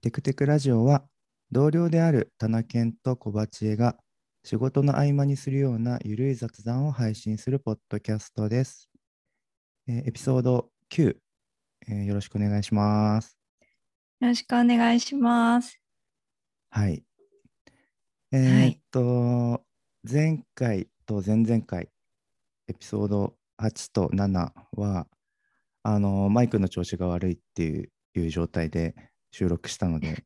テクテクラジオは同僚である田中健と小鉢江が仕事の合間にするようなゆるい雑談を配信するポッドキャストです。えーエピソード9、えーよろしくお願いします。よろしくお願いします。はい。えーっと、前回と前々回、エピソード8と7は、あのマイクの調子が悪いっていういう状態で収録したので、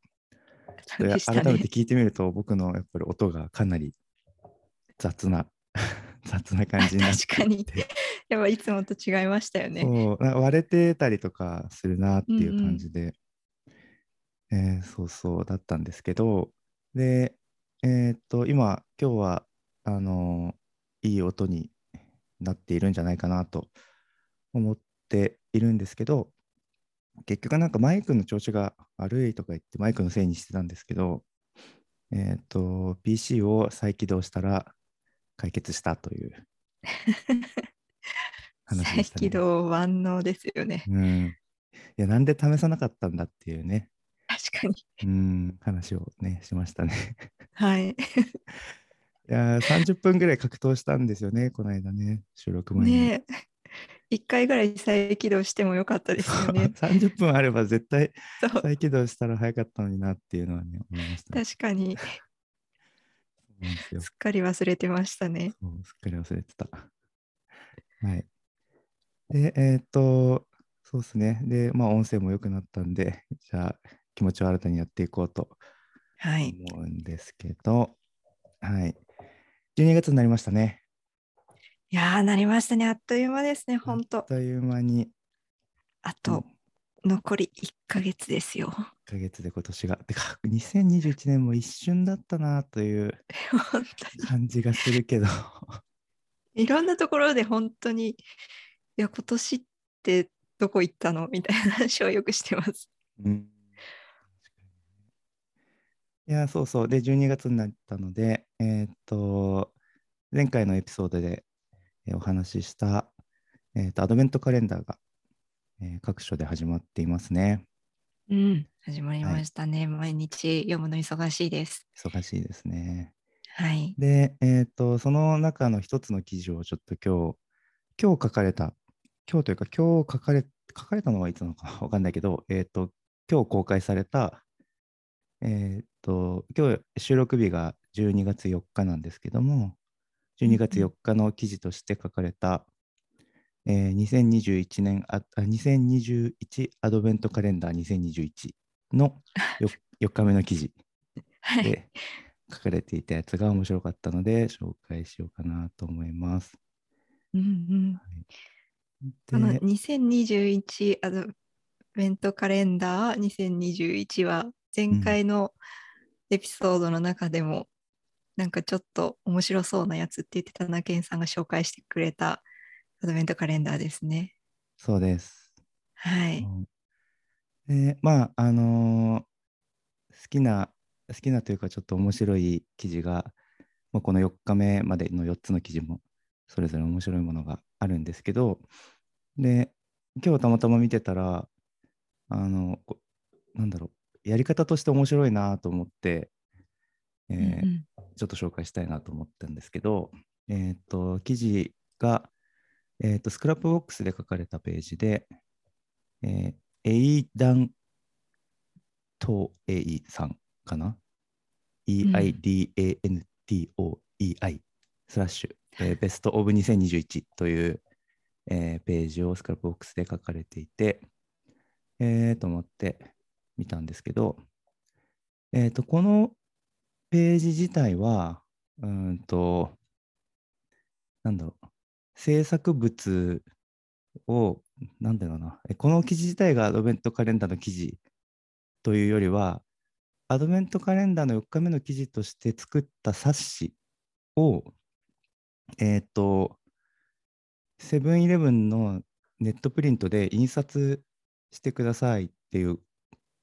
改めて聞いてみると、僕のやっぱり音がかなり雑な、雑な感じになって。確かに。やっぱいつもと違いましたよね。割れてたりとかするなっていう感じで、えーそうそうだったんですけど、で、えーっと、今、今日は、あのいい音になっているんじゃないかなと思っているんですけど、結局なんかマイクの調子が悪いとか言ってマイクのせいにしてたんですけど、えーっと、PC を再起動したら解決したという 話で再したね。起動万能ですよね。うん。いや、なんで試さなかったんだっていうね、確かに。うん、話をね、しましたね。はい。いやー、30分ぐらい格闘したんですよね、この間ね、収録前に。ねえ。一回ぐらい再起動してもよかったですよね。30分あれば絶対。再起動したら早かったのになっていうのはね、思いました、ね。確かに。すっかり忘れてましたね。すっかり忘れてた。はい。で、えーっと、そうですね。で、まあ、音声も良くなったんで、じゃあ、気持ちを新たにやっていこうとはい。思うんですけど、はい。12月になりましたね。いやー、なりましたね。あっという間ですね、本あっ当。という間に、あと、残り1ヶ月ですよ。1ヶ月で今年が。てか、2021年も一瞬だったなという 感じがするけど、に。いろんなところで本当に、いや、今年ってどこ行ったのみたいな話をよくしてます。うん。いや、そうそう。で、12月になったので、えーっと、前回のエピソードでえーお話しした、えーっと、アドベントカレンダーが、えー各所で始まっていますね。うん、始まりましたね。毎日読むの忙しいです。忙しいですね。はい。で、えーっと、その中の一つの記事をちょっと今日、今日書かれた、今日というか今日書かれ、書かれたのはいつなのか わかんないけど、えーっと、今日公開された、えーっと、今日収録日が12月4日なんですけども、12月4日の記事として書かれた、えー2021年あ、あ2021アドベントカレンダー2021の 4, 4日目の記事はい。で書かれていたやつが面白かったので紹介しようかなと思います。うんうん、でこの2021アドベントカレンダー2021は前回のエピソードの中でも、なんかちょっと面白そうなやつって言ってたなけんさんが紹介してくれたアドベントカレンダーですね。そうです。はい。うんでまああのー好きな好きなというかちょっと面白い記事が、まあ、この4日目までの4つの記事もそれぞれ面白いものがあるんですけどで今日たまたま見てたらあのこなんだろうやり方として面白いなと思って、えーうんうんちょっと紹介したいなと思ったんですけど、えっ、と、記事が、えっ、と、スクラップボックスで書かれたページで、えーエイダン・トーエイさんかな、?E-I-D-A-N-T-O-E-I スラッシュ、えー Best of 2021という、えーページを Scrapbox で書かれていて、えーと思って見たんですけど、えっ、と、このページ自体は、うんと、なんだろう、制作物を、なんだろうな、えこの記事自体がアドベントカレンダーの記事というよりは、アドベントカレンダーの4日目の記事として作った冊子を、えっ、と、セブンイレブンのネットプリントで印刷してくださいっていう、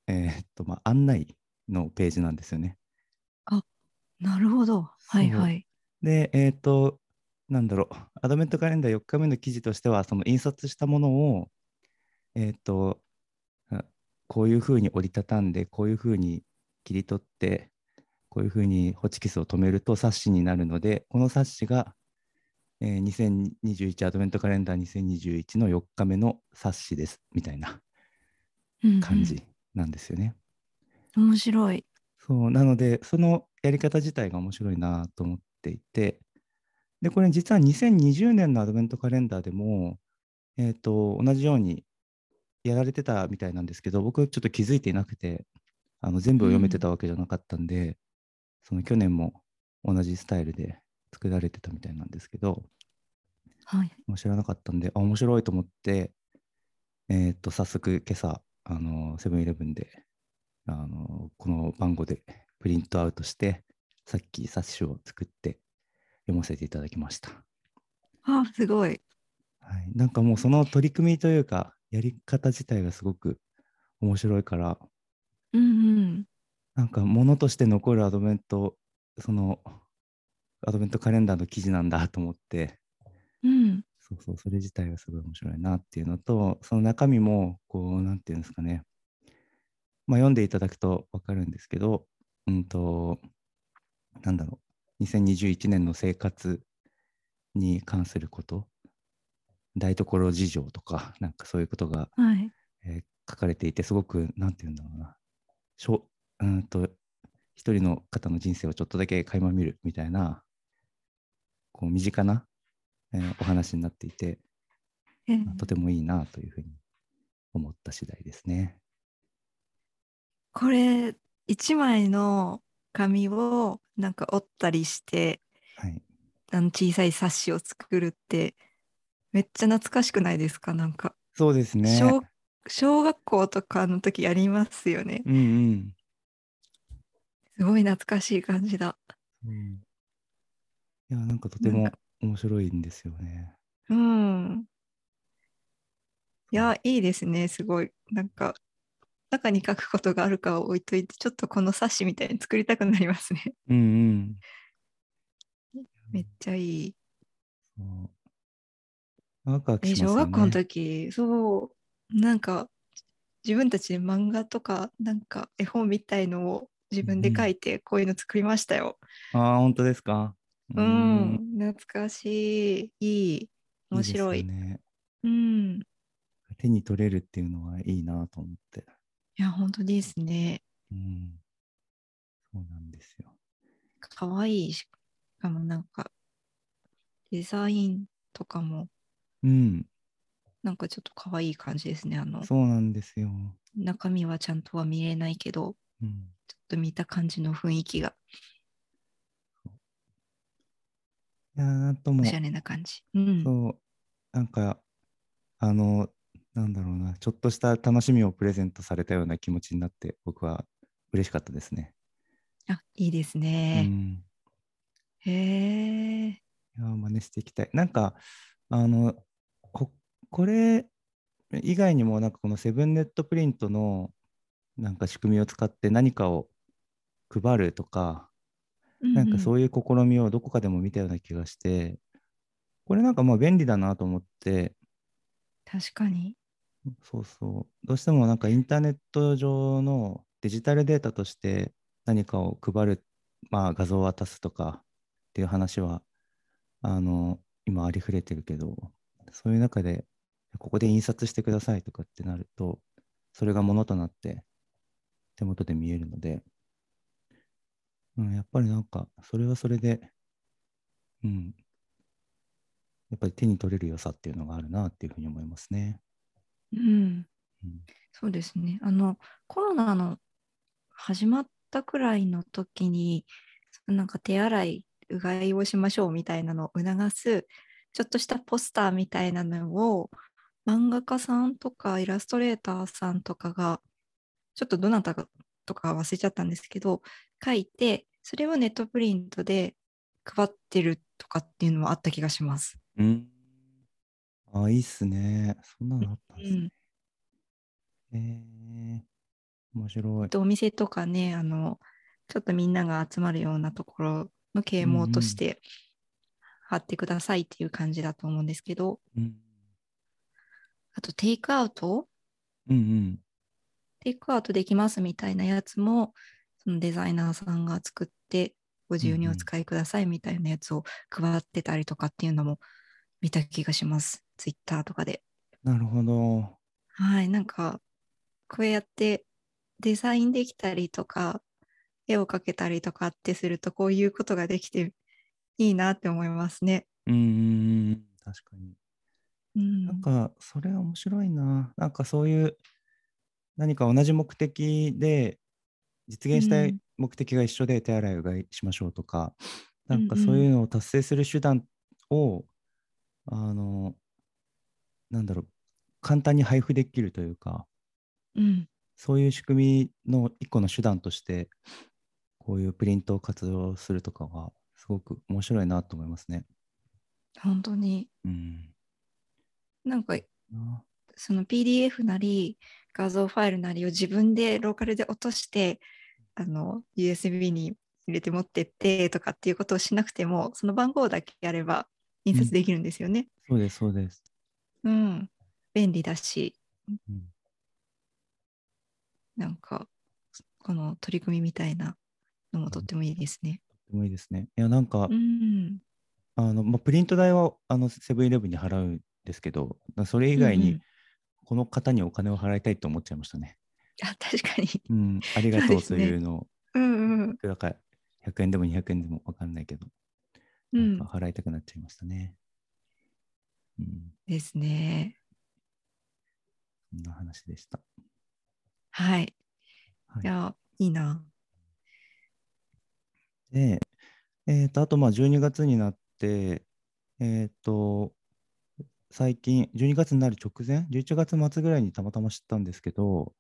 えっ、と、まあ、案内のページなんですよね。なるほど。はいはい。で、えっ、と、なんだろう、アドベントカレンダー4日目の記事としては、その印刷したものを、えっ、と、あこういうふうに折りたたんでこういうふうに切り取ってこういうふうにホチキスを止めると冊子になるのでこの冊子が、えー2021アドベントカレンダー2021の4日目の冊子ですみたいなうんうん感じなんですよね。面白い。そうなのでそのやり方自体が面白いなと思っていてでこれ実は2020年のアドベントカレンダーでも、えー、と同じようにやられてたみたいなんですけど僕ちょっと気づいていなくてあの全部を読めてたわけじゃなかったんで、その去年も同じスタイルで作られてたみたいなんですけどはい。知らなかったんであ面白いと思って、えー、と早速今朝あのセブンイレブンであのこの番号でプリントアウトしてさっき冊子を作って読ませていただきました、あ、すごい。はい、なんかもうその取り組みというかやり方自体がすごく面白いからうんうん。なんか物として残るアドベントそのアドベントカレンダーの記事なんだと思ってうん。そうそう、それ自体がすごい面白いなっていうのと、その中身も、こう、なんていうんですかね、まあ、読んでいただくと分かるんですけど、うんと、なんだろう、2021年の生活に関すること、台所事情とか、なんかそういうことが、はい。えー書かれていて、すごく、なんていうんだろうな、しょうんと、一人の方の人生をちょっとだけ垣間見るみたいな、こう、身近な、えーお話になっていて、えまあとてもいいなというふうに思った次第ですね。これ、一枚の紙をなんか折ったりして、はい。あの小さい冊子を作るって、めっちゃ懐かしくないですか？なんか、そうですね。小小学校とかの時やりますよね。うんうん。すごい懐かしい感じだ。うんいや、なんかとても面白いんですよね。うん。いや、いいですね、すごい。なんか、中に書くことがあるかは置いといて、ちょっとこの冊子みたいに作りたくなりますね。うんうん。めっちゃいい。そうワクワクえ、しますよね。小学校の時、そう、なんか、自分たちで漫画とか、なんか絵本みたいのを自分で書いて、こういうの作りましたよ。ああ、本当ですか？うん、ん懐かしい。いい。面白い。ね。うん。い手に取れるっていうのはいいなと思って。や、本当ですね。うん。そうなんですよ。かわいいし。しかもなんか、デザインとかも、うん。なんかちょっとかわいい感じですね。あの、そうなんですよ。中身はちゃんとは見えないけど、うん。ちょっと見た感じの雰囲気がいやともおしゃれな感じ。うん。そう、なんか、あの、なんだろうな、ちょっとした楽しみをプレゼントされたような気持ちになって、僕は嬉しかったですね。あ、いいですうね。ん。へえ。いやー真似していきたい。なんか、あの、ここれ以外にも、なんかこのセブンネットプリントのなんか仕組みを使って何かを配るとか、なんかそういう試みをどこかでも見たような気がして、これなんかまあ便利だなと思って、ん。確かに。そうそう。どうしてもなんかインターネット上のデジタルデータとして何かを配る、まあ画像を渡すとかっていう話は、あの、今ありふれてるけど、そういう中で、ここで印刷してくださいとかってなると、それがものとなって手元で見えるので、うん、やっぱりなんか、それはそれで、うん、やっぱり手に取れる良さっていうのがあるなっていうふうに思いますね。うん。うんそうですね。あの、コロナの始まったくらいの時に、なんか手洗い、うがいをしましょうみたいなのを促す、ちょっとしたポスターみたいなのを、漫画家さんとかイラストレーターさんとかが、ちょっとどなたかとか忘れちゃったんですけど、書いて、それをネットプリントで配ってるとかっていうのもあった気がします。うん。あ、いいっすね。そんなのあったんですね。うん。えー、面白い。とお店とかね、あの、ちょっとみんなが集まるようなところの啓蒙として貼ってくださいっていう感じだと思うんですけど、うん。あとテイクアウト？うんうん。テイクアウトできますみたいなやつも、そのデザイナーさんが作って、ご自由にお使いくださいみたいなやつを配ってたりとかっていうのも見た気がします。ツイッターとかで。なるほど。はい、なんか、こうやってデザインできたりとか、絵を描けたりとかってすると、こういうことができていいなって思いますね。うーん、確かに。うん。なんか、それは面白いな。なんかそういう、何か同じ目的で、実現したいうん目的が一緒で手洗いうがいしましょうとか、なんかそういうのを達成する手段を、あの、なんだろう、簡単に配布できるというか、うん。そういう仕組みの一個の手段として、こういうプリントを活用するとかは、すごく面白いなと思いますね。本当に、うん。なんか、なその PDF なり画像ファイルなりを自分でローカルで落として、あの、USB に入れて持ってってとかっていうことをしなくても、その番号だけやれば印刷できるんですよね。そうです、そうです。うん。便利だし、うんなんか、この取り組みみたいなのもとってもいいですね。とてもいいですね。いや、なんか、うん。あのまあ、プリント代はあのセブンイレブンに払うんですけど、それ以外にうんうんこの方にお金を払いたいと思っちゃいましたね。あ、確かに。うん、ありがとうというのを、うんうんい。くらか100円でも200円でも分かんないけど、払いたくなっちゃいましたね。うん、ですね。そんな話でした。はい。はいいや、いいな。で、えーと、あと、まあ、12月になって、えっ、と、最近、12月になる直前、11月末ぐらいにたまたま知ったんですけど、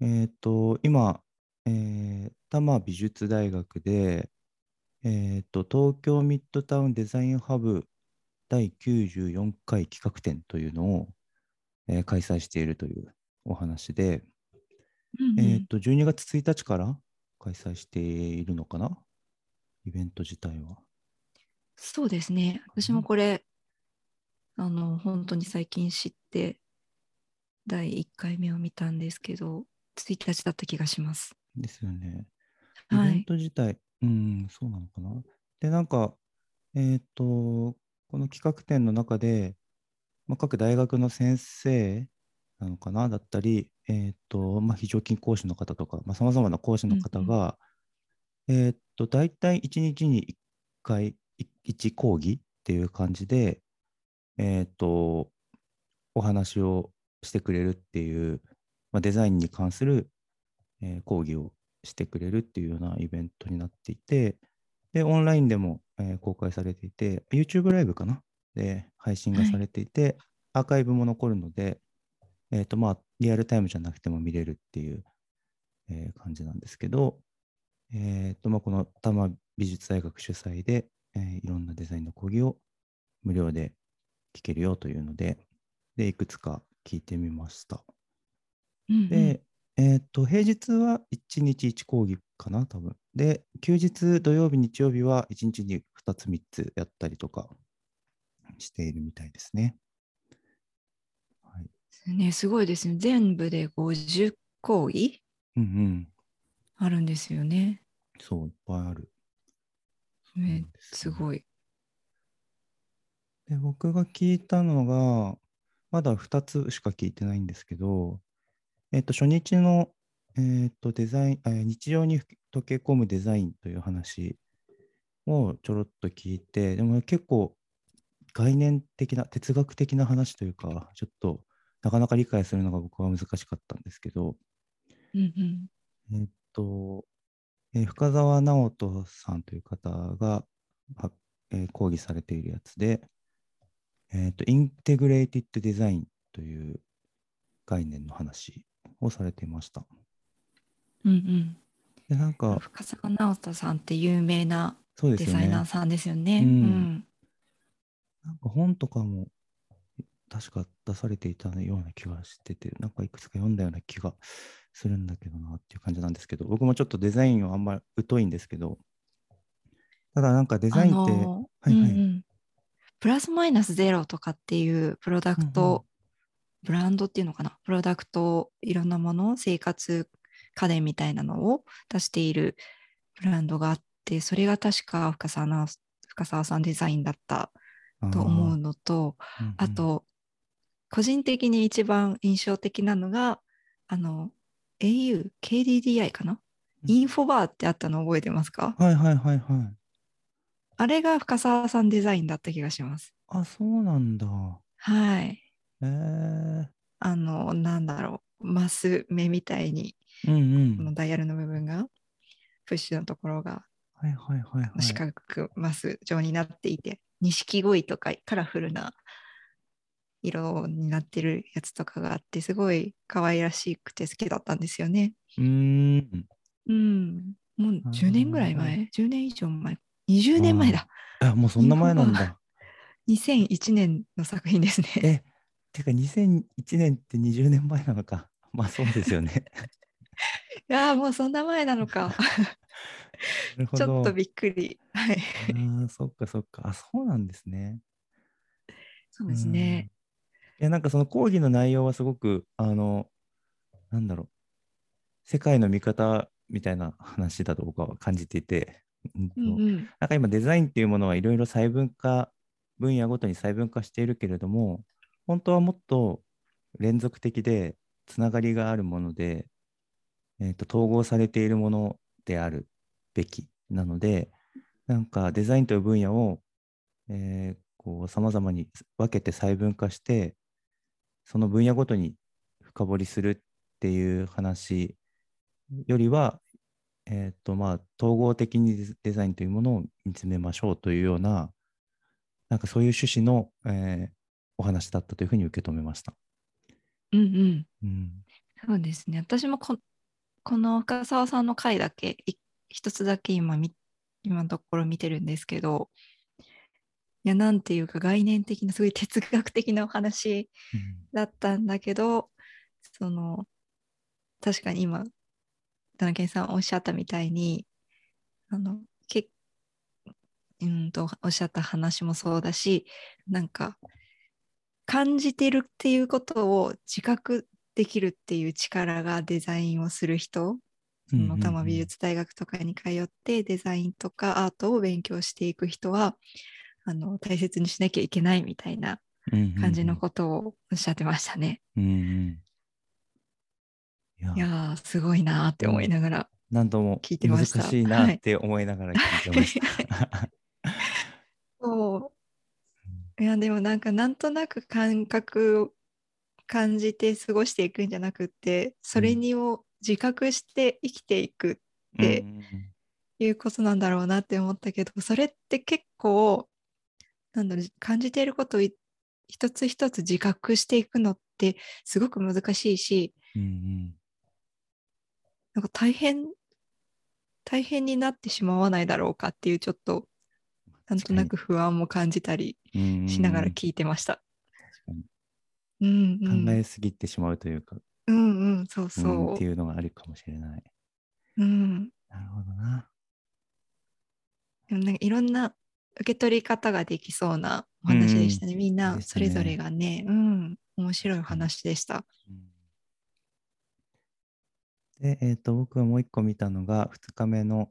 えっ、と、今、えー多摩美術大学で、えっ、と、東京ミッドタウンデザインハブ第94回企画展というのを、えー開催しているというお話で、うんうんえっ、と、12月1日から開催しているのかな？イベント自体は。そうですね。私もこれ、あの、本当に最近知って、第1回目を見たんですけど、1日だった気がします。ですよね。イはい。ベント自体、うん、そうなのかな？で、なんか、えっ、と、この企画展の中で、まあ、各大学の先生なのかなだったり、えっ、と、まあ、非常勤講師の方とか、まあ、様々な講師の方が、えっ、と、大体1日に1回、1講義っていう感じで、えっ、と、お話をしてくれるっていう、まあ、デザインに関する、えー講義をしてくれるっていうようなイベントになっていて、で、オンラインでも、えー公開されていて、YouTube ライブかな？で配信がはいされていて、アーカイブも残るので、えっ、と、まあ、リアルタイムじゃなくても見れるっていう、えー感じなんですけど、えっ、と、まあ、この多摩美術大学主催で、えーいろんなデザインの講義を無料で聞けるよというので、で、いくつか聞いてみました。うんうんで、えーっと、平日は1日1講義かな、多分。で、休日、土曜日、日曜日は1日に2つ、3つやったりとかしているみたいですね。はい。ね、すごいですね。全部で50講義うんうん。あるんですよね。そう、いっぱいある。ねすごい。で、僕が聞いたのが、まだ2つしか聞いてないんですけど、えっと、初日の、えっと、デザイン、えー日常に溶け込むデザインという話をちょろっと聞いて、でも結構概念的な、哲学的な話というか、ちょっとなかなか理解するのが僕は難しかったんですけど、うんうん。えっと、えー深澤直人さんという方が、はえー講義されているやつで、えっと、インテグレーティッドデザインという概念の話をされていました。うんうん。で、なんか、深澤直人さんって有名な。デザイナーさんですよね。うん。うん。なんか本とかも確か出されていたような気がしてて、なんかいくつか読んだような気がするんだけどなっていう感じなんですけど、僕もちょっとデザインはあんまり疎いんですけど、ただなんかデザインって、はいはい。うんうん。プラスマイナスゼロとかっていうプロダクトブランドっていうのかな？プロダクトいろんなもの生活家電みたいなのを出しているブランドがあってそれが確か深澤な深澤さんデザインだったと思うのとうんうんあと個人的に一番印象的なのがあの au KDDI かな、うんインフォバーってあったの覚えてますか？はいはいはいはい。あれが深澤さんデザインだった気がします。あ、そうなんだ。はい。えー、あの、なんだろう、マス目みたいに、うんうん。このダイヤルの部分が、プッシュのところが。四角くマス状になっていて、錦鯉とかカラフルな色になってるやつとかがあって、すごい可愛らしくて好きだったんですよね。うーん。うん。もうあー10年ぐらい前 ?10 年以上前 ?20 年前だ。あ、もうそんな前なんだ。2001年の作品ですね。え、てか2001年って20年前なのか。まあそうですよね。いやーもうそんな前なのか。ちょっとびっくり。はい。あーそっかそっか。あ、そうなんですね。そうですね。いや、なんかその講義の内容はすごく、あの、なんだろう、世界の見方みたいな話だと僕は感じていて、うん。なんか今デザインっていうものはいろいろ細分化、分野ごとに細分化しているけれども、本当はもっと連続的でつながりがあるもので、えーと統合されているものであるべきなので、なんかデザインという分野を、えーこう様々に分けて細分化して、その分野ごとに深掘りするっていう話よりは、えーとまあ、統合的にデザデザインというものを見つめましょうというような、なんかそういう趣旨の、えーお話だったというふうに受け止めました。うんうん。うん、そうですね。私もここの深澤さんの回だけ、い一つだけ今み、今のところ見てるんですけど、いや、なんていうか概念的な、すごい哲学的なお話だったんだけど、その、確かに今、田中さんおっしゃったみたいに、あの、けうんとおっしゃった話もそうだし、なんか、感じてるっていうことを自覚できるっていう力がデザインをする人、その多摩美術大学とかに通ってデザインとかアートを勉強していく人は、あの大切にしなきゃいけないみたいな感じのことをおっしゃってましたね。うんうんうんいやすごいなーって思いながら。なんとも聞いてま難したしいなって思いながら聞いてました。そう。いや、でもなんかなんとなく感覚を感じて過ごしていくんじゃなくって、それにを自覚して生きていくでうんうん。いうことなんだろうなって思ったけど、それって結構、なんだろう、感じていることをい一つ一つ自覚していくのってすごく難しいし、うんうん。なんか大変、大変になってしまわないだろうかっていうちょっと、なんとなく不安も感じたりしながら聞いてました。うんうん、考えすぎてしまうというか、うんうん、そううんそっていうのがあるかもしれない。う。うん。なるほどな。でもなんかいろんな受け取り方ができそうなお話でしたね。みんなでしたねそれぞれがね、うん、面白いお話でした。で、えっ、と、僕がもう一個見たのが、2日目の、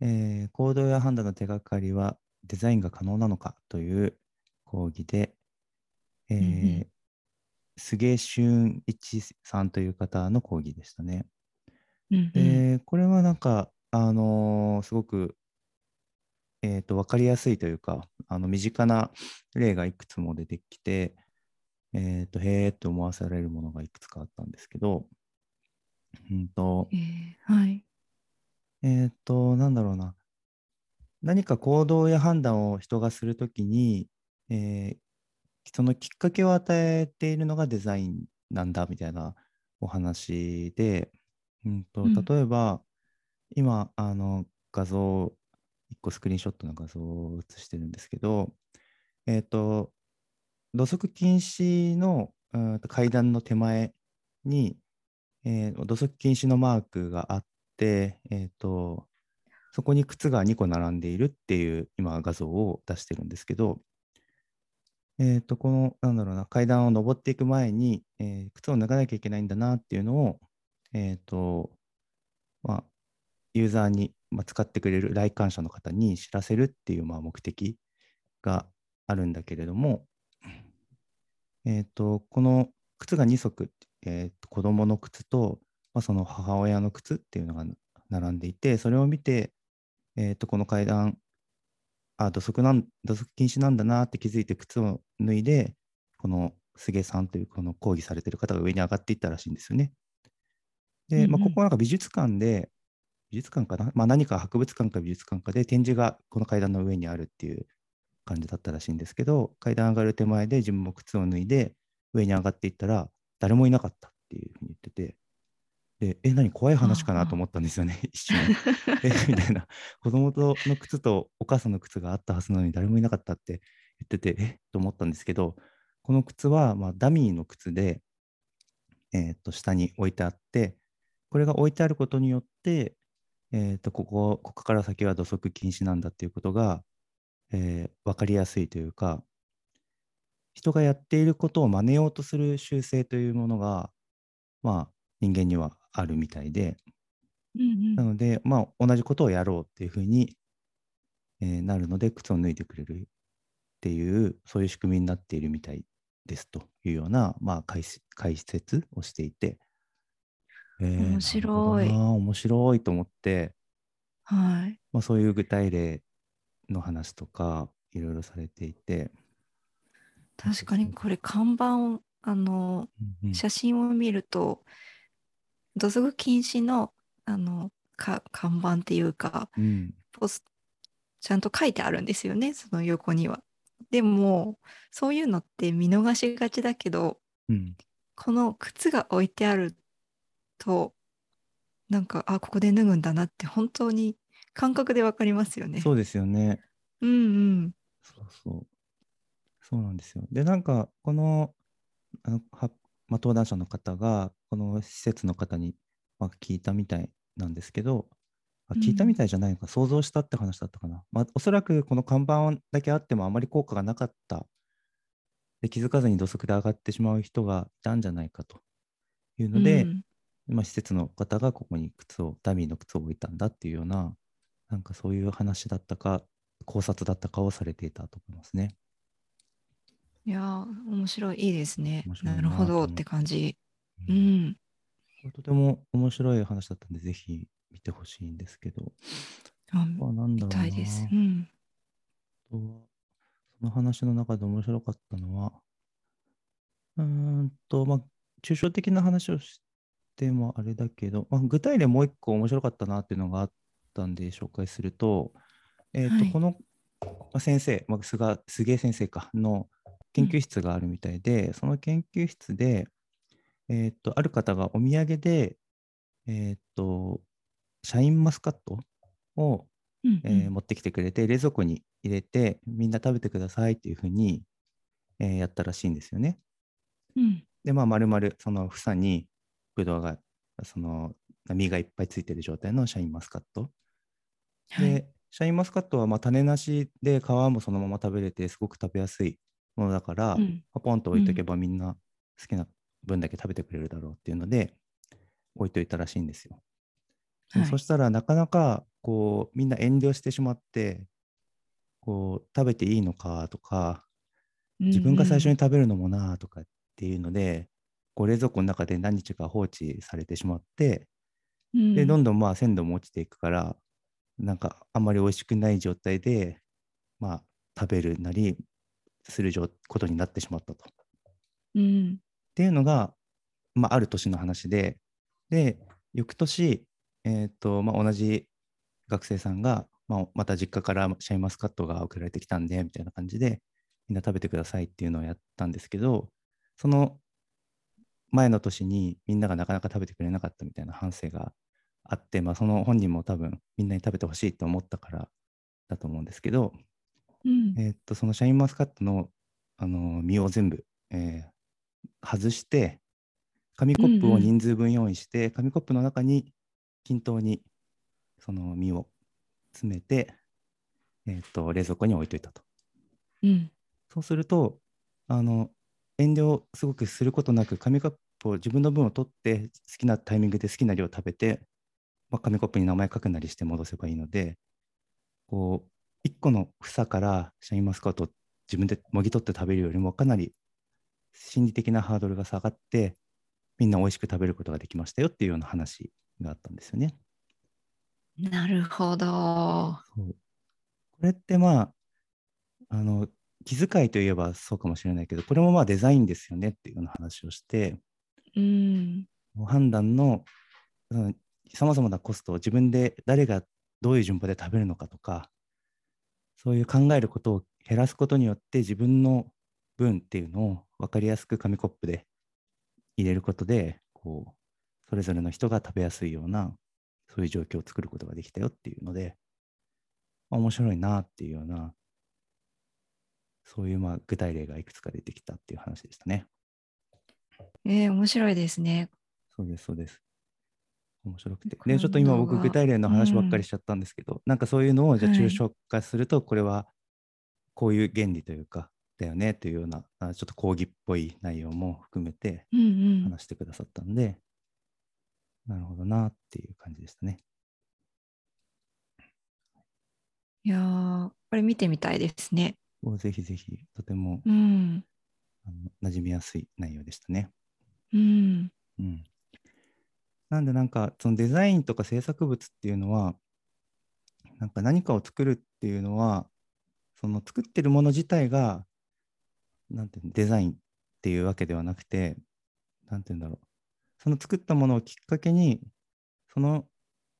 えー行動や判断の手がかりはデザインが可能なのかという講義で、えーうんうん菅俊一さんという方の講義でしたね。うんうんで、これはなんか、あのーすごく、えっ、と、わかりやすいというか、あの、身近な例がいくつも出てきて、えっ、と、へーって思わされるものがいくつかあったんですけど、うんと、えーはい。えっ、と、なんだろうな。何か行動や判断を人がするときに、えーそのきっかけを与えているのがデザインなんだみたいなお話で、うんとうん。例えば、今、あの画像、1個スクリーンショットの画像を映してるんですけど、えっ、と、土足禁止のうんと階段の手前に、えー土足禁止のマークがあって、えっ、と、そこに靴が2個並んでいるっていう今画像を出してるんですけど、えっ、と、この、なんだろうな、階段を登っていく前に、えー靴を脱がなきゃいけないんだなっていうのを、えっ、と、まあ、ユーザーに、まあ、使ってくれる来館者の方に知らせるっていう、まあ、目的があるんだけれども、えっ、と、この靴が2足、えーと子供の靴と、まあ、その母親の靴っていうのが並んでいて、それを見て、えっ、と、この階段、あ、土足なん、土足禁止なんだなって気づいて靴を脱いで、この菅さんというこの講義されてる方が上に上がっていったらしいんですよね。で、まあ、ここはなんか美術館で、美術館かな、まあ、何か博物館か美術館かで展示がこの階段の上にあるっていう感じだったらしいんですけど、階段上がる手前で自分も靴を脱いで上に上がっていったら誰もいなかったっていうふうに言ってて、で、え、何怖い話かなと思ったんですよね、一瞬。え、みたいな。子供との靴とお母さんの靴があったはずなのに誰もいなかったって言ってて、えと思ったんですけど、この靴は、まあ、ダミーの靴で、えーっと、下に置いてあって、これが置いてあることによって、えーっと、ここ、ここから先は土足禁止なんだっていうことが、えー分かりやすいというか、人がやっていることを真似ようとする習性というものが、まあ、人間にはあるみたいで、うんなので、まあ、同じことをやろうっていうふうに、えーなるので、靴を脱いでくれるっていう、そういう仕組みになっているみたいですというような、まあ、解説解説をしていて、えー面白い。面白いと思って、はい。まあ、そういう具体例の話とか、いろいろされていて、確かにこれ看板をあのうんうん。写真を見ると土足禁止のあのか看板っていうかうんポスちゃんと書いてあるんですよねその横には。でもそういうのって見逃しがちだけどうんこの靴が置いてあるとなんかあここで脱ぐんだなって本当に感覚でわかりますよね。そうですよね。うんうんそうそう。そうなんですよ。で、なんか、この、あのはまあ、登壇者の方が、この施設の方に、まあ、聞いたみたいなんですけど、あ聞いたみたいじゃないのか、想像したって話だったかな。まあ、おそらくこの看板だけあってもあまり効果がなかった。で気づかずに土足で上がってしまう人がいたんじゃないかというので、うんまあ、施設の方がここに靴を、ダミーの靴を置いたんだっていうような、なんかそういう話だったか、考察だったかをされていたと思いますね。いやー面白いいいですねなるほどって感じ。ううんん。これとても面白い話だったんで、ぜひ見てほしいんですけど、あなんだろう見たいです。なうん。あとはその話の中で面白かったのは、うーんと、まあ、抽象的な話をしてもあれだけど、まあ、具体例もう一個面白かったなっていうのがあったんで紹介すると、えーとはいこのまあ先生、まあ、菅菅井先生かの研究室があるみたいで、その研究室で、えーとある方がお土産で、えーとシャインマスカットをうんえー持ってきてくれて、冷蔵庫に入れて、みんな食べてくださいっていうふうに、えーやったらしいんですよね。うんで、まあ、丸々その房にぶどうが、その実がいっぱいついてる状態のシャインマスカット。はいで、シャインマスカットはまあ種なしで皮もそのまま食べれて、すごく食べやすいものだから、うん。まあポンと置いとけばみんな好きな分だけ食べてくれるだろうっていうので、置いといたらしいんですよ。はい。そしたらなかなかこうみんな遠慮してしまってこう食べていいのかとか自分が最初に食べるのもなとかっていうので、こう冷蔵庫の中で何日か放置されてしまってでどんどどんまあ鮮度も落ちていくからなんかあんまり美味しくない状態でまあ食べるなりする状ことになってしまったと。うんっていうのが、まあ、ある年の話で、で、翌年、えーとまあ、同じ学生さんが、まあ、また実家からシャインマスカットが送られてきたんで、みたいな感じで、みんな食べてくださいっていうのをやったんですけど、その前の年にみんながなかなか食べてくれなかったみたいな反省があって、まあ、その本人も多分みんなに食べてほしいと思ったからだと思うんですけど、うん。えーっと、そのシャインマスカットの、あの実を全部、えー外して、紙コップをうんうん人数分用意して、紙コップの中に均等にその実を詰めて、えーっと、冷蔵庫に置いといたと。うん。そうすると、あの遠慮すごくすることなく紙コップを自分の分を取って好きなタイミングで好きな量食べて、まあ、紙コップに名前書くなりして戻せばいいのでこう1個の房からシャインマスカットを自分でもぎ取って食べるよりもかなり心理的なハードルが下がってみんな美味しく食べることができましたよっていうような話があったんですよね。なるほど。これってまああの気遣いといえばそうかもしれないけどこれもまあデザインですよねっていうような話をしてうん。判断のさまざまなコストを自分で誰がどういう順番で食べるのかとかそういう考えることを減らすことによって自分の分っていうのを分かりやすく紙コップで入れることでこうそれぞれの人が食べやすいようなそういう状況を作ることができたよっていうので、まあ面白いなっていうようなそういうまあ具体例がいくつか出てきたっていう話でしたね。えー面白いですね。そうです、そうです。面白くて。こので、ちょっと今僕、具体例の話ばっかりしちゃったんですけど、なんかそういうのをじゃあはい抽象化すると、これはこういう原理というか、だよねというような、あちょっと講義っぽい内容も含めてうんうん。話してくださったんで、なるほどなっていう感じでしたね。いやー、これ見てみたいですね。ぜひぜひ、とてもうん。あの馴染みやすい内容でしたね。うん。うん。なんでなんかそのデザインとか制作物っていうのはなんか何かを作るっていうのはその作ってるもの自体がなんてデザインっていうわけではなくてなんていうんだろう。その作ったものをきっかけにその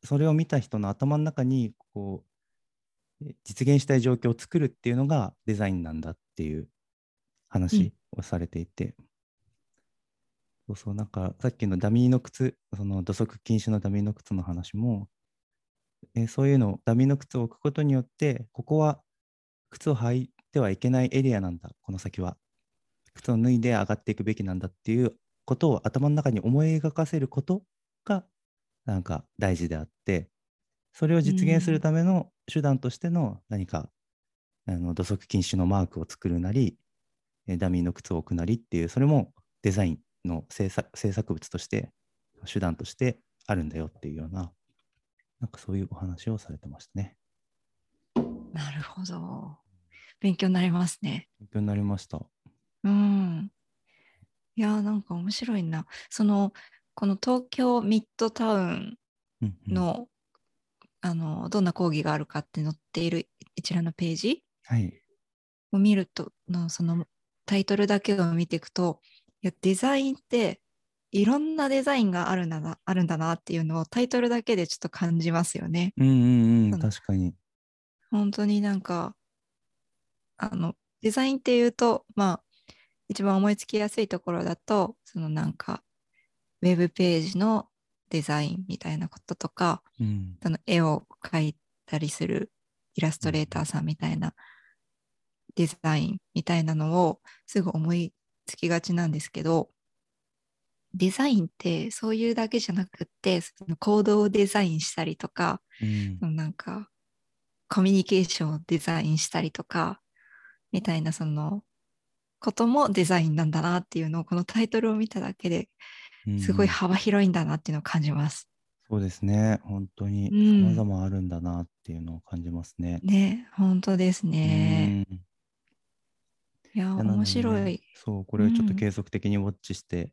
それを見た人の頭の中にこうえ実現したい状況を作るっていうのがデザインなんだっていう話をされていて、そうそう、なんかさっきのダミーの靴、その土足禁止のダミーの靴の話も、えーそういうの、ダミーの靴を置くことによって、ここは靴を履いてはいけないエリアなんだ、この先は。靴を脱いで上がっていくべきなんだっていうことを頭の中に思い描かせることが、なんか大事であって、それを実現するための手段としての何か、あの土足禁止のマークを作るなり、ダミーの靴を置くなりっていう、それもデザインの制作制作物として、手段としてあるんだよっていうような、なんかそういうお話をされてましたね。なるほど。勉強になりますね。勉強になりました。うん。いやー、なんか面白いな。その、この東京ミッドタウンうんうんの、あの、どんな講義があるかって載っている一覧のページはい。を見るとの、そのタイトルだけを見ていくと、いや、デザインっていろんなデザインがあるんだな、あるんだなっていうのをタイトルだけでちょっと感じますよね。うんうんうん、確かに。本当になんか、あの、デザインっていうと、まあ、一番思いつきやすいところだと、そのなんか、ウェブページのデザインみたいなこととか、うん。その絵を描いたりするイラストレーターさんみたいなデザインみたいなのをすぐ思いつきがちなんですけど、デザインってそういうだけじゃなくって、その行動をデザインしたりとか、うんそのなんかコミュニケーションをデザインしたりとかみたいなそのこともデザインなんだなっていうのをこのタイトルを見ただけですごいうん幅広いんだなっていうのを感じます。そうですね。本当にうん様々あるんだなっていうのを感じますね。ね本当ですね。うんいや面白い。そう、これをちょっとうん継続的にウォッチして、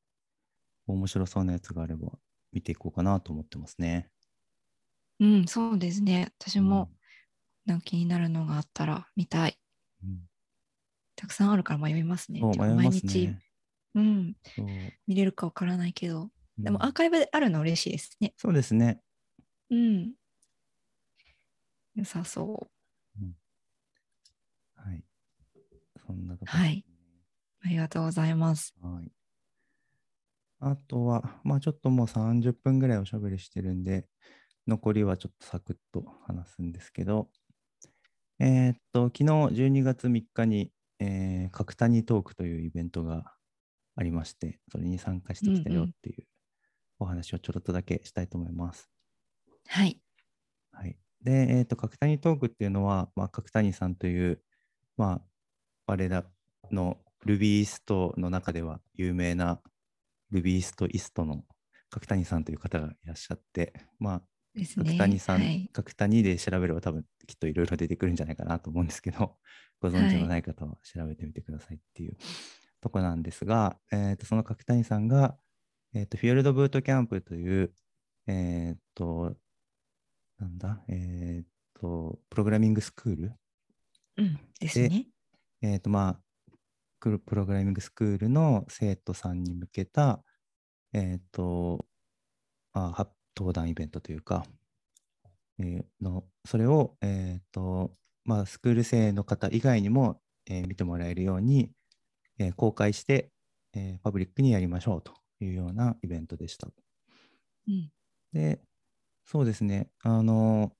面白そうなやつがあれば見ていこうかなと思ってますね。うんそうですね。私もうんなんか気になるのがあったら見たい。うんたくさんあるから迷いますね。す毎日、ね。うん、見れるかわからないけど、でもうんアーカイブであるの嬉しいですね。そうですね。うん。良さそう。はい。そんなとこはいありがとうございます。はい。あとは、まあちょっともう30分ぐらいおしゃべりしてるんで、残りはちょっとサクッと話すんですけど、えーっと、昨日12月3日に、えー、角谷トークというイベントがありまして、それに参加してきたうんうんよっていうお話をちょろっとだけしたいと思います。はい。はい。で、えっ、と、角谷トークっていうのは、まあ、角谷さんという、まあ、我らのルビーストの中では有名なルビーストイストの角谷さんという方がいらっしゃって、まあ、ね。角谷さん、はい、角谷で調べれば多分きっといろいろ出てくるんじゃないかなと思うんですけど、ご存知のない方は調べてみてくださいっていうとこなんですが、えーとその角谷さんが、えーとフィヨルドブートキャンプという、えっ、と、なんだ、えっ、と、プログラミングスクール？うん、ですね。えっ、と、まあ、プログラミングスクールの生徒さんに向けた、えっ、と、まあ、は登壇イベントというか、えーの、それを、えっ、と、まあ、スクール生の方以外にも、えー見てもらえるように、えー公開して、えーパブリックにやりましょうというようなイベントでした。うん、で、そうですね、あの、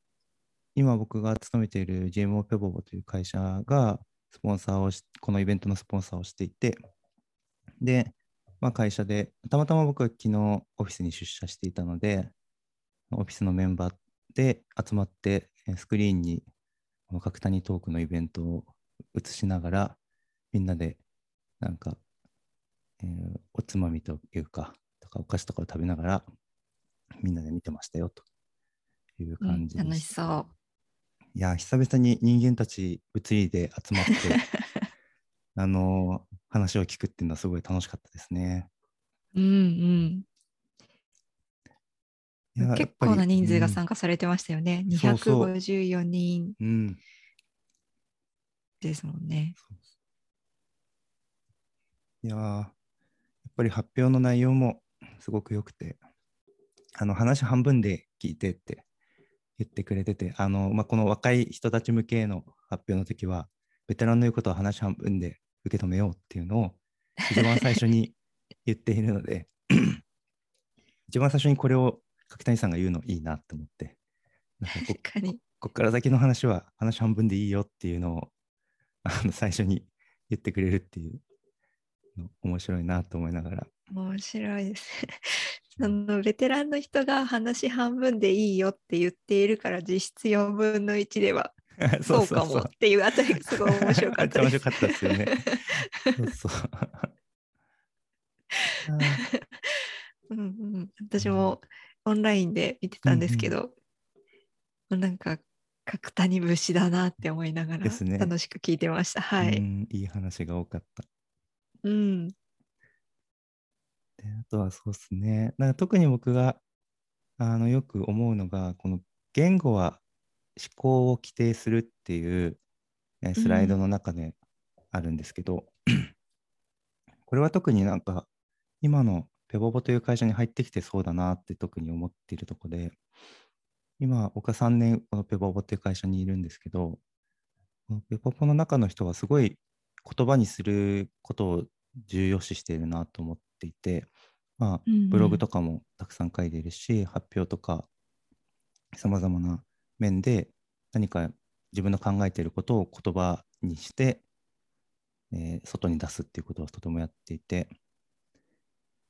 今僕が勤めている GMO ペボボという会社がスポンサーをし、このイベントのスポンサーをしていて、で、まあ、会社で、たまたま僕は昨日オフィスに出社していたので、オフィスのメンバーで集まって、スクリーンに角谷トークのイベントを映しながら、みんなでなんか、えーおつまみというか、とかお菓子とかを食べながら、みんなで見てましたよという感じで楽し。そう。いや、久々に人間たち物理で集まって、あのー話を聞くっていうのはすごい楽しかったですね。うんうん。結構な人数が加、参加されてましたよね。そうそう254人うんうんですもんね。いやーやっぱり発表の内容もすごく良くて、あの話半分で聞いてって言ってくれてて、あのまあ、この若い人たち向けの発表の時は、ベテランの言うことは話半分で受け止めようっていうのを一番最初に 言っているので、一番最初にこれを角谷さんが言うのいいなって思って、なんかこ確かに。こっから先の話は話半分でいいよっていうのをあの最初に言ってくれるっていうの面白いなと思いながら。面白いです。そのベテランの人が話半分でいいよって言っているから実質4分の1では そうかもっていうあたりがすごい面白かったです。面白かったですよね。そうそう。うんうん、私もオンラインで見てたんですけど、もうなんか角谷節だなって思いながら楽しく聞いてました。はい。うんいい話が多かった。うん。であとはそうですね。なんか特に僕があのよく思うのが、この言語は思考を規定するっていうえースライドの中であるんですけど、これは特になんか今のペボボという会社に入ってきてそうだなって特に思っているとこで、今僕は3年このペボボという会社にいるんですけど、このペボボの中の人はすごい言葉にすることを重要視しているなと思っていて、まあ、うんうんブログとかもたくさん書いているし、発表とか、さまざまな面で何か自分の考えていることを言葉にして、えー外に出すっていうことをとてもやっていて、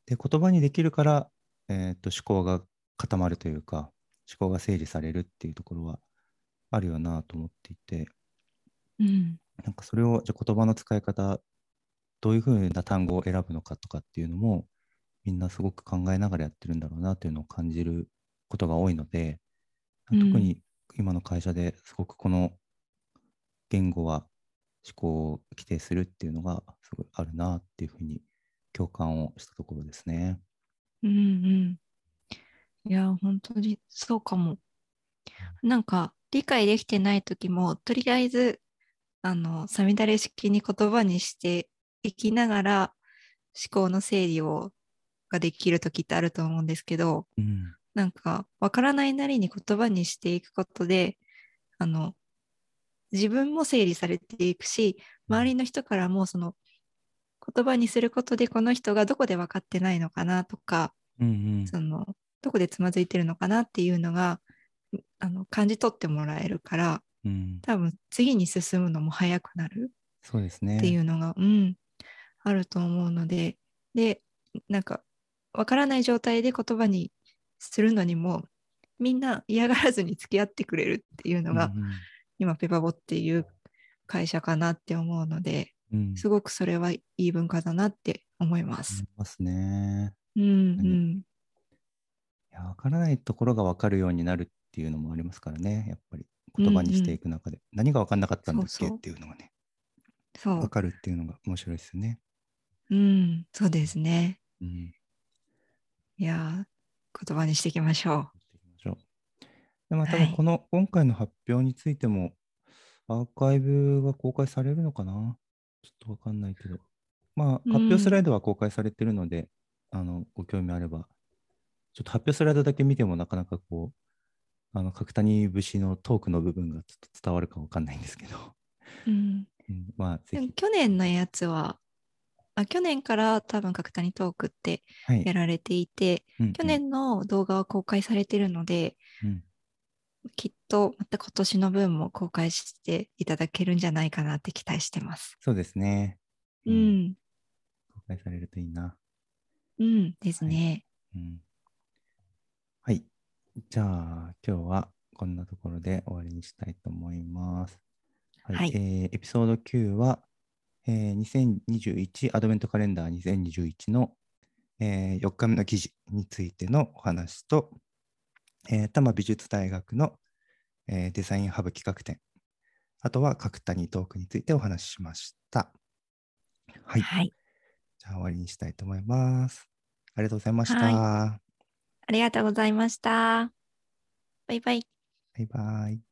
で、言葉にできるから、えーと思考が固まるというか、思考が整理されるっていうところはあるよなと思っていて、うん。なんかそれをじゃあ言葉の使い方どういうふうな単語を選ぶのかとかっていうのもみんなすごく考えながらやってるんだろうなというのを感じることが多いので、うん特に今の会社ですごくこの言語は思考を規定するっていうのがすごいあるなっていうふうに共感をしたところですね。うんうん。いや、本当にそうかも。なんか、理解できてない時も、とりあえず、あの、さみだれ式に言葉にしていきながら、思考の整理を、ができる時ってあると思うんですけど、うん、なんか、わからないなりに言葉にしていくことで、あの、自分も整理されていくし、周りの人からもその言葉にすることでこの人がどこで分かってないのかなとか、うんそのどこでつまずいてるのかなっていうのがあの感じ取ってもらえるからうんうん、多分次に進むのも早くなるそうですね。っていうのが、うん、あると思うのででなんか分からない状態で言葉にするのにもみんな嫌がらずに付き合ってくれるっていうのが、うんうん今ペパボっていう会社かなって思うのでうん。すごくそれはいい文化だなって思いま思すい。ますね。うんうん。いや、わからないところがわかるようになるっていうのもありますからね。やっぱり言葉にしていく中で。何がわかんなかったんだっけっていうのがね、そう。わかるっていうのが面白いですよね。うん。そうですね。うん。いやー、言葉にしていきましょう。でまあ、多はい分この今回の発表についても、アーカイブが公開されるのかな？ちょっとわかんないけど。まあ、うん発表スライドは公開されてるので、あの、ご興味あれば、ちょっと発表スライドだけ見てもなかなかこう、あの、角谷節のトークの部分がちょっと伝わるかわかんないんですけど、う。うん。うん、まあ、去年のやつは、あ去年から多分角谷トークってはい。やられていて、うんうん去年の動画は公開されてるので、うんきっとまた今年の分も公開していただけるんじゃないかなって期待してます。そうですね。う。ん、公開されるといいな。うんですね。うんはい。じゃあ、今日はこんなところで終わりにしたいと思います。はい。はいえーエピソード9は、えー2021アドベントカレンダー2021の、え4日目の記事についてのお話と、えー多摩美術大学の、えーデザインハブ企画展、あとは角谷トークについてお話ししました。はい。はい。じゃあ終わりにしたいと思います。ありがとうございました。はありがとうございました。バイバイ。バイバイ。